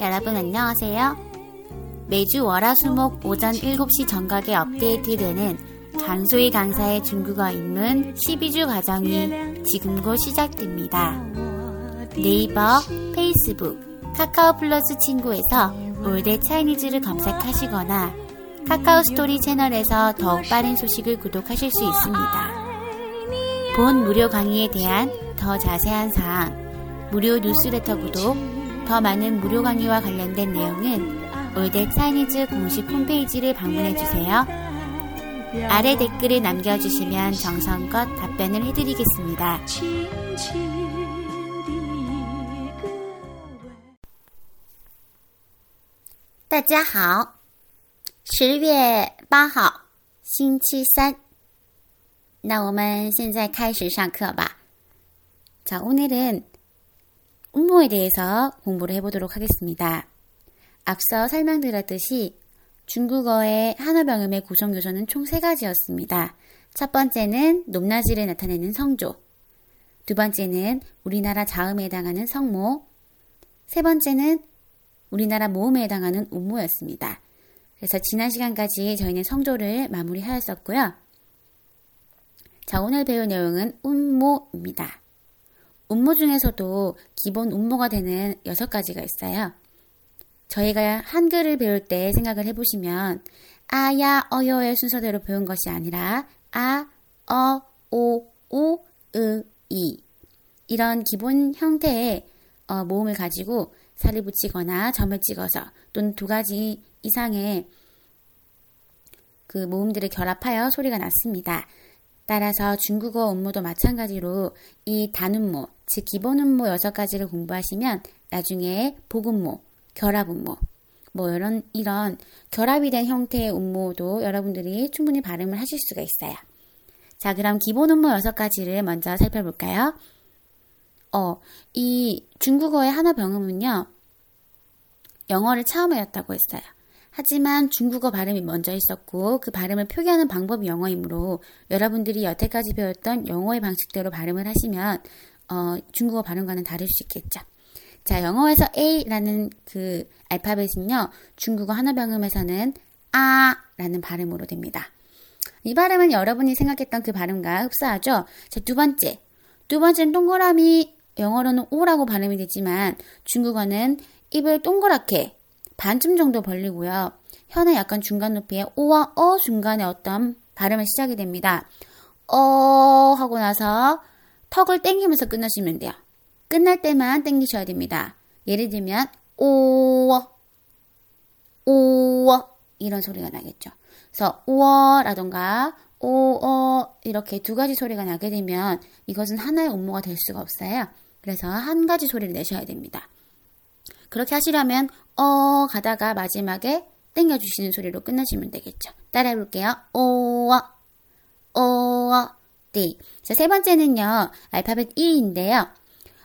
여러분 안녕하세요. 매주 월화수목 오전 7시 정각에 업데이트되는 강소희 강사의 중국어 입문 12주 과정이 지금 곧 시작됩니다. 네이버, 페이스북, 카카오 플러스 친구에서 올드 차이니즈를 검색하시거나 카카오 스토리 채널에서 더욱 빠른 소식을 구독하실 수 있습니다. 본 무료 강의에 대한 더 자세한 사항, 무료 뉴스레터 구독, 더 많은 무료 강의와 관련된 내용은 올댓 차이니즈 공식 홈페이지를 방문해주세요. 아래 댓글을 남겨주시면 정성껏 답변을 해드리겠습니다. 轻轻的一个吻。大家好，十月八号，星期三。那我们现在开始上课吧。 자, 오늘은 음모에 대해서 공부를 해보도록 하겠습니다. 앞서 설명드렸듯이 중국어의 한어병음의 구성 요소는 총 세 가지였습니다. 첫 번째는 높낮이를 나타내는 성조. 두 번째는 우리나라 자음에 해당하는 성모. 세 번째는 우리나라 모음에 해당하는 음모였습니다. 그래서 지난 시간까지 저희는 성조를 마무리하였었고요. 자, 오늘 배울 내용은 음모입니다. 음모 중에서도 기본 음모가 되는 여섯 가지가 있어요. 저희가 한글을 배울 때 생각을 해보시면 아 야 어 여의 순서대로 배운 것이 아니라 아, 어, 오, 우, 으, 이 이런 기본 형태의 어, 모음을 가지고 살을 붙이거나 점을 찍어서 또는 두 가지 이상의 그 모음들을 결합하여 소리가 났습니다. 따라서 중국어 음모도 마찬가지로 이 단음모, 즉 기본 음모 여섯 가지를 공부하시면 나중에 복음모, 결합음모, 뭐 이런 이런 결합이 된 형태의 음모도 여러분들이 충분히 발음을 하실 수가 있어요. 자, 그럼 기본 음모 여섯 가지를 먼저 살펴볼까요? 어, 이 중국어의 하나 병음은요, 영어를 처음 외웠다고 했어요. 하지만 중국어 발음이 먼저 있었고 그 발음을 표기하는 방법이 영어이므로 여러분들이 여태까지 배웠던 영어의 방식대로 발음을 하시면 어, 중국어 발음과는 다를 수 있겠죠. 자, 영어에서 A라는 그 알파벳은요, 중국어 하나 병음에서는 아라는 발음으로 됩니다. 이 발음은 여러분이 생각했던 그 발음과 흡사하죠? 자, 두 번째. 두 번째는 동그라미, 영어로는 오라고 발음이 되지만 중국어는 입을 동그랗게 반쯤 정도 벌리고요. 혀는 약간 중간 높이에 오와 어 중간에 어떤 발음을 시작이 됩니다. 어 하고 나서 턱을 땡기면서 끝내시면 돼요. 끝날 때만 땡기셔야 됩니다. 예를 들면 오워 오워 이런 소리가 나겠죠. 그래서 오워라던가 오어 이렇게 두 가지 소리가 나게 되면 이것은 하나의 음모가 될 수가 없어요. 그래서 한 가지 소리를 내셔야 됩니다. 그렇게 하시려면 어 가다가 마지막에 땡겨주시는 소리로 끝내시면 되겠죠. 따라해 볼게요. 오어 오어 네. 자, 세 번째는요. 알파벳 E인데요.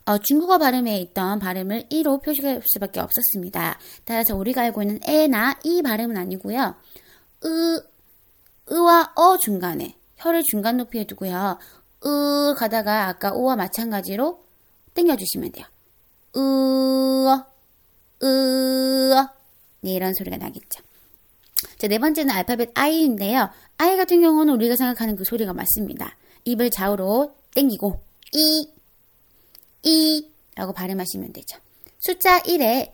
어, 중국어 발음에 있던 발음을 E로 표시할 수밖에 없었습니다. 따라서 우리가 알고 있는 에나 이 발음은 아니고요. 으, 으와 어 중간에 혀를 중간 높이에 두고요. 으 가다가 아까 오와 마찬가지로 땡겨주시면 돼요. 으어, 으어. 네, 이런 소리가 나겠죠. 자, 네 번째는 알파벳 I인데요. I 같은 경우는 우리가 생각하는 그 소리가 맞습니다. 입을 좌우로 땡기고, 이, 이, 라고 발음하시면 되죠. 숫자 1의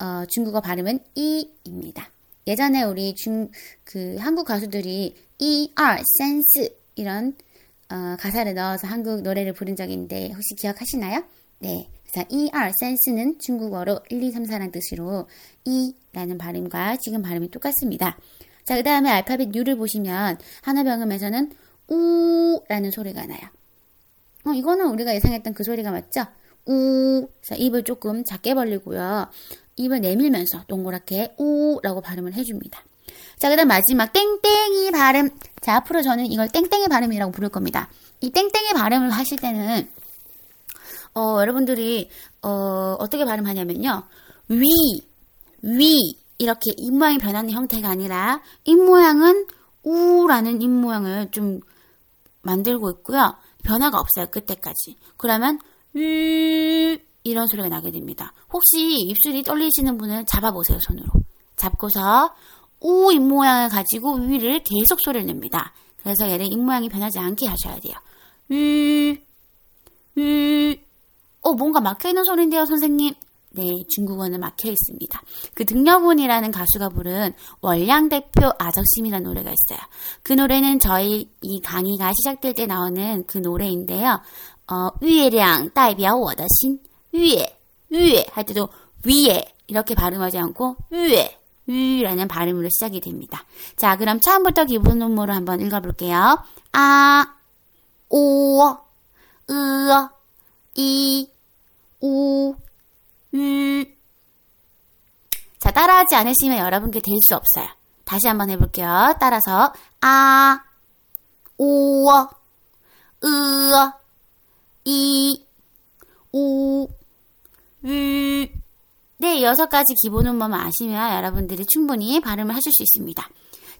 어, 중국어 발음은 이입니다. 예전에 우리 중, 그 한국 가수들이 1, 2, 3, 4 이런 어, 가사를 넣어서 한국 노래를 부른 있는데 혹시 기억하시나요? 네. 그래서 1, 2, 3, 4는 중국어로 1, 2, 3, 4라는 뜻으로 이라는 발음과 지금 발음이 똑같습니다. 자, 그 다음에 알파벳 U를 보시면 하나병음에서는 우라는 소리가 나요. 어, 이거는 우리가 예상했던 그 소리가 맞죠? 우. 자, 입을 조금 작게 벌리고요. 입을 내밀면서 동그랗게 우라고 발음을 해줍니다. 자, 그 다음 마지막 땡땡이 발음. 자, 앞으로 저는 이걸 땡땡이 발음이라고 부를 겁니다. 이 땡땡이 발음을 하실 때는 어, 여러분들이 어, 어떻게 발음하냐면요. 위, 위 이렇게 입 모양이 변하는 형태가 아니라 입 모양은 우라는 입 모양을 좀 만들고 있고요. 변화가 없어요. 끝에까지. 그러면 위 이런 소리가 나게 됩니다. 혹시 입술이 떨리시는 분은 잡아보세요. 손으로. 잡고서 우 입 모양을 가지고 위를 계속 소리를 냅니다. 그래서 얘를 입 모양이 변하지 않게 하셔야 돼요. 위, 위. 어, 뭔가 막혀있는 소리인데요, 선생님. 네, 중국어는 막혀 있습니다. 그 등려분이라는 가수가 부른 월량 대표 아적심이라는 노래가 있어요. 그 노래는 저희 이 강의가 시작될 때 나오는 그 노래인데요. 어, 위에량 代表我的心. 위에, 위에 할 때도 위에 이렇게 발음하지 않고 위에, 위라는 발음으로 시작이 됩니다. 자, 그럼 처음부터 기본 음모를 한번 읽어볼게요. 아, 오, 으, 이, 우, 음. 자, 따라하지 않으시면 여러분께 될 수 없어요. 다시 한번 해볼게요. 따라서, 아, 오, 으, 이, 우, 음. 네, 여섯 가지 기본 음모만 아시면 여러분들이 충분히 발음을 하실 수 있습니다.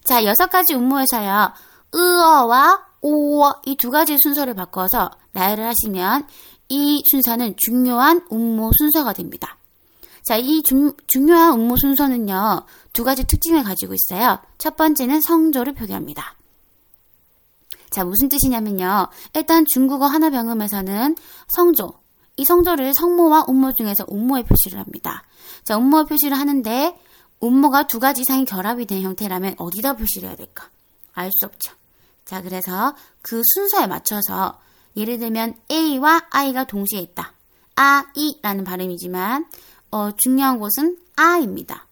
자, 여섯 가지 음모에서요, 으어와 오어 이 두 가지 순서를 바꿔서 나열을 하시면 이 순서는 중요한 음모 순서가 됩니다. 자, 이 중, 중요한 음모 순서는요, 두 가지 특징을 가지고 있어요. 첫 번째는 성조를 표기합니다. 자, 무슨 뜻이냐면요. 일단 중국어 하나 병음에서는 성조, 이 성조를 성모와 음모 중에서 음모의 표시를 합니다. 자, 음모의 표시를 하는데, 음모가 두 가지 이상이 결합이 된 형태라면 어디다 표시를 해야 될까? 알 수 없죠. 자, 그래서 그 순서에 맞춰서 예를 들면 A와 I가 동시에 있다. 아, 이라는 발음이지만 어, 중요한 곳은 아입니다.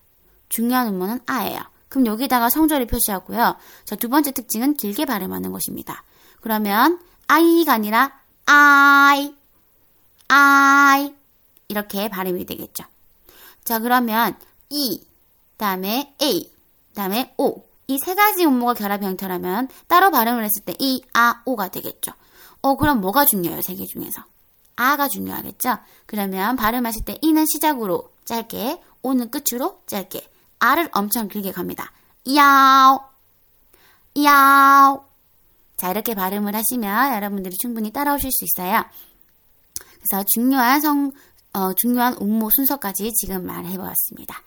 중요한 음모는 아예요. 그럼 여기다가 성조를 표시하고요. 자, 두 번째 특징은 길게 발음하는 것입니다. 그러면 I가 아니라 I, I 이렇게 발음이 되겠죠. 자, 그러면 E, 다음에 A, 다음에 O 이 세 가지 음모가 결합 형태라면 따로 발음을 했을 때 이, 아, 오가 되겠죠. 어, 그럼 뭐가 중요해요? 세 개 중에서. 아가 중요하겠죠? 그러면 발음하실 때 이는 시작으로 짧게, 오는 끝으로 짧게, 아를 엄청 길게 갑니다. 야오, 야오. 자, 이렇게 발음을 하시면 여러분들이 충분히 따라오실 수 있어요. 그래서 중요한 성, 어, 중요한 음모 순서까지 지금 말해보았습니다.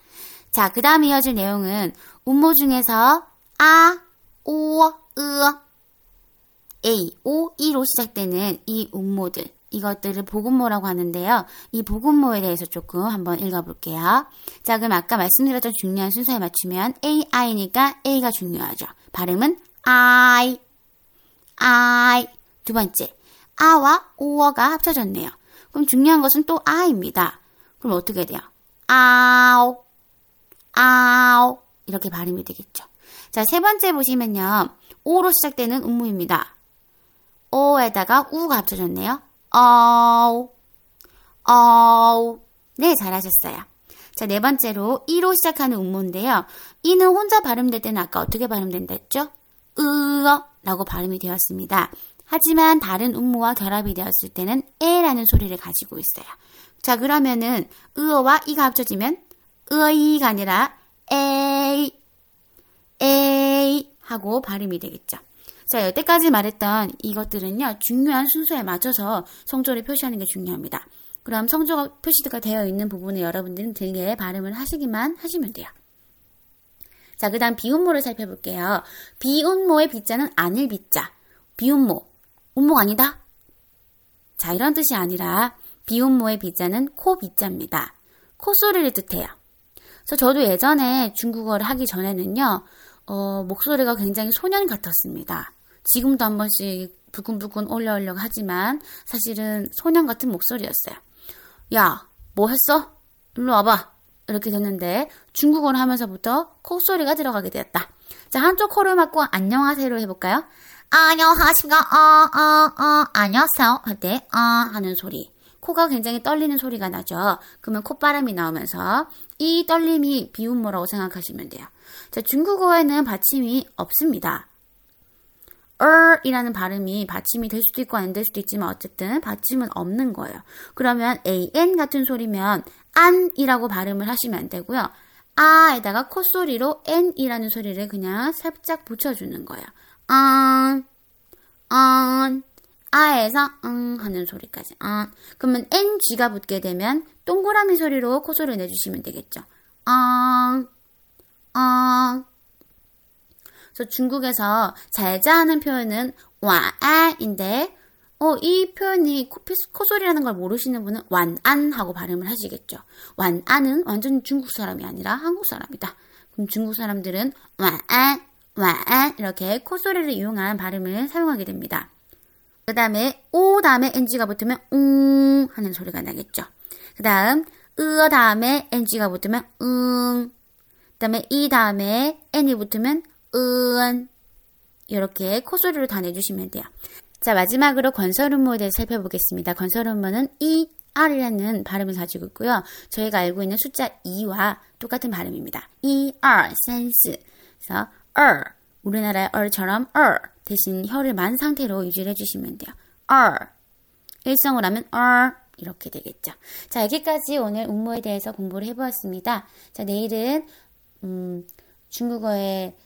자, 그 다음 이어질 내용은 음모 중에서 아, 오, 으, A, O, E로 시작되는 이 음모들, 이것들을 복음모라고 하는데요. 이 복음모에 대해서 조금 한번 읽어볼게요. 자, 그럼 아까 말씀드렸던 중요한 순서에 맞추면 A, I니까 A가 중요하죠. 발음은 I, I. 두 번째, 아와 오어가 합쳐졌네요. 그럼 중요한 것은 또 아입니다. 그럼 어떻게 돼요? 아오, 아오. 이렇게 발음이 되겠죠. 자, 세 번째 보시면요. 오로 시작되는 음모입니다. 오에다가 우가 합쳐졌네요. 어우, 어우. 네, 잘하셨어요. 자, 네 번째로 이로 시작하는 음모인데요. 이는 혼자 발음될 때는 아까 어떻게 발음된다 했죠? 으어 라고 발음이 되었습니다. 하지만 다른 음모와 결합이 되었을 때는 에라는 소리를 가지고 있어요. 자, 그러면은 으어와 이가 합쳐지면 으이가 아니라 에이, 에이 하고 발음이 되겠죠. 자, 여태까지 말했던 이것들은요, 중요한 순서에 맞춰서 성조를 표시하는 게 중요합니다. 그럼 성조가 표시가 되어 있는 부분을 여러분들은 들게 발음을 하시기만 하시면 돼요. 자, 그 다음 비운모를 살펴볼게요. 비운모의 비자는 아닐 비자. 비운모. 운모가 아니다? 자, 이런 뜻이 아니라 비운모의 비자는 코 비자입니다. 콧소리를 뜻해요. 그래서 저도 예전에 중국어를 하기 전에는요, 어, 목소리가 굉장히 소년 같았습니다. 지금도 한 번씩 부근부근 올려오려고 하지만 사실은 소년 같은 목소리였어요. 야, 뭐 했어? 일로 와봐. 이렇게 됐는데 중국어를 하면서부터 콧소리가 들어가게 되었다. 자, 한쪽 코를 막고 안녕하세요로 해볼까요? 안녕하십니까? 어, 어, 어, 안녕하세요. 할 때, 아, 하는 소리. 코가 굉장히 떨리는 소리가 나죠. 그러면 콧바람이 나오면서 이 떨림이 비음모라고 생각하시면 돼요. 자, 중국어에는 받침이 없습니다. Er이라는 발음이 받침이 될 수도 있고 안 될 수도 있지만 어쨌든 받침은 없는 거예요. 그러면 an 같은 소리면 안이라고 발음을 하시면 안 되고요. 아에다가 콧소리로 n이라는 소리를 그냥 살짝 붙여주는 거예요. 안, 안, 아에서 응 하는 소리까지. 안. 그러면 ng가 붙게 되면 동그라미 소리로 콧소리를 내주시면 되겠죠. 안, 안. 그래서 중국에서 잘자 하는 표현은 와안인데 어, 이 표현이 코, 코소리라는 걸 모르시는 분은 완안 하고 발음을 하시겠죠. 완안은 완전 중국 사람이 아니라 한국 사람이다. 그럼 중국 사람들은 완안, 완안 이렇게 코소리를 이용한 발음을 사용하게 됩니다. 그 다음에 오 다음에 ng가 붙으면 응 하는 소리가 나겠죠. 그 다음 으 다음에 ng가 붙으면 응. 그 다음에 이 다음에 n이 붙으면 은 이렇게 코소리로 다 내주시면 돼요. 자 마지막으로 건설음모에 대해서 살펴보겠습니다. 건설음모는 이 R이라는 발음을 가지고 있고요. 저희가 알고 있는 숫자 2와 똑같은 발음입니다. 2, R, 센스. 그래서 R, 우리나라의 R처럼 R 대신 혀를 만 상태로 유지를 해주시면 돼요. R. 일성을 하면 R 이렇게 되겠죠. 자 여기까지 오늘 음모에 대해서 공부를 해보았습니다. 자 내일은 음, 중국어의 어,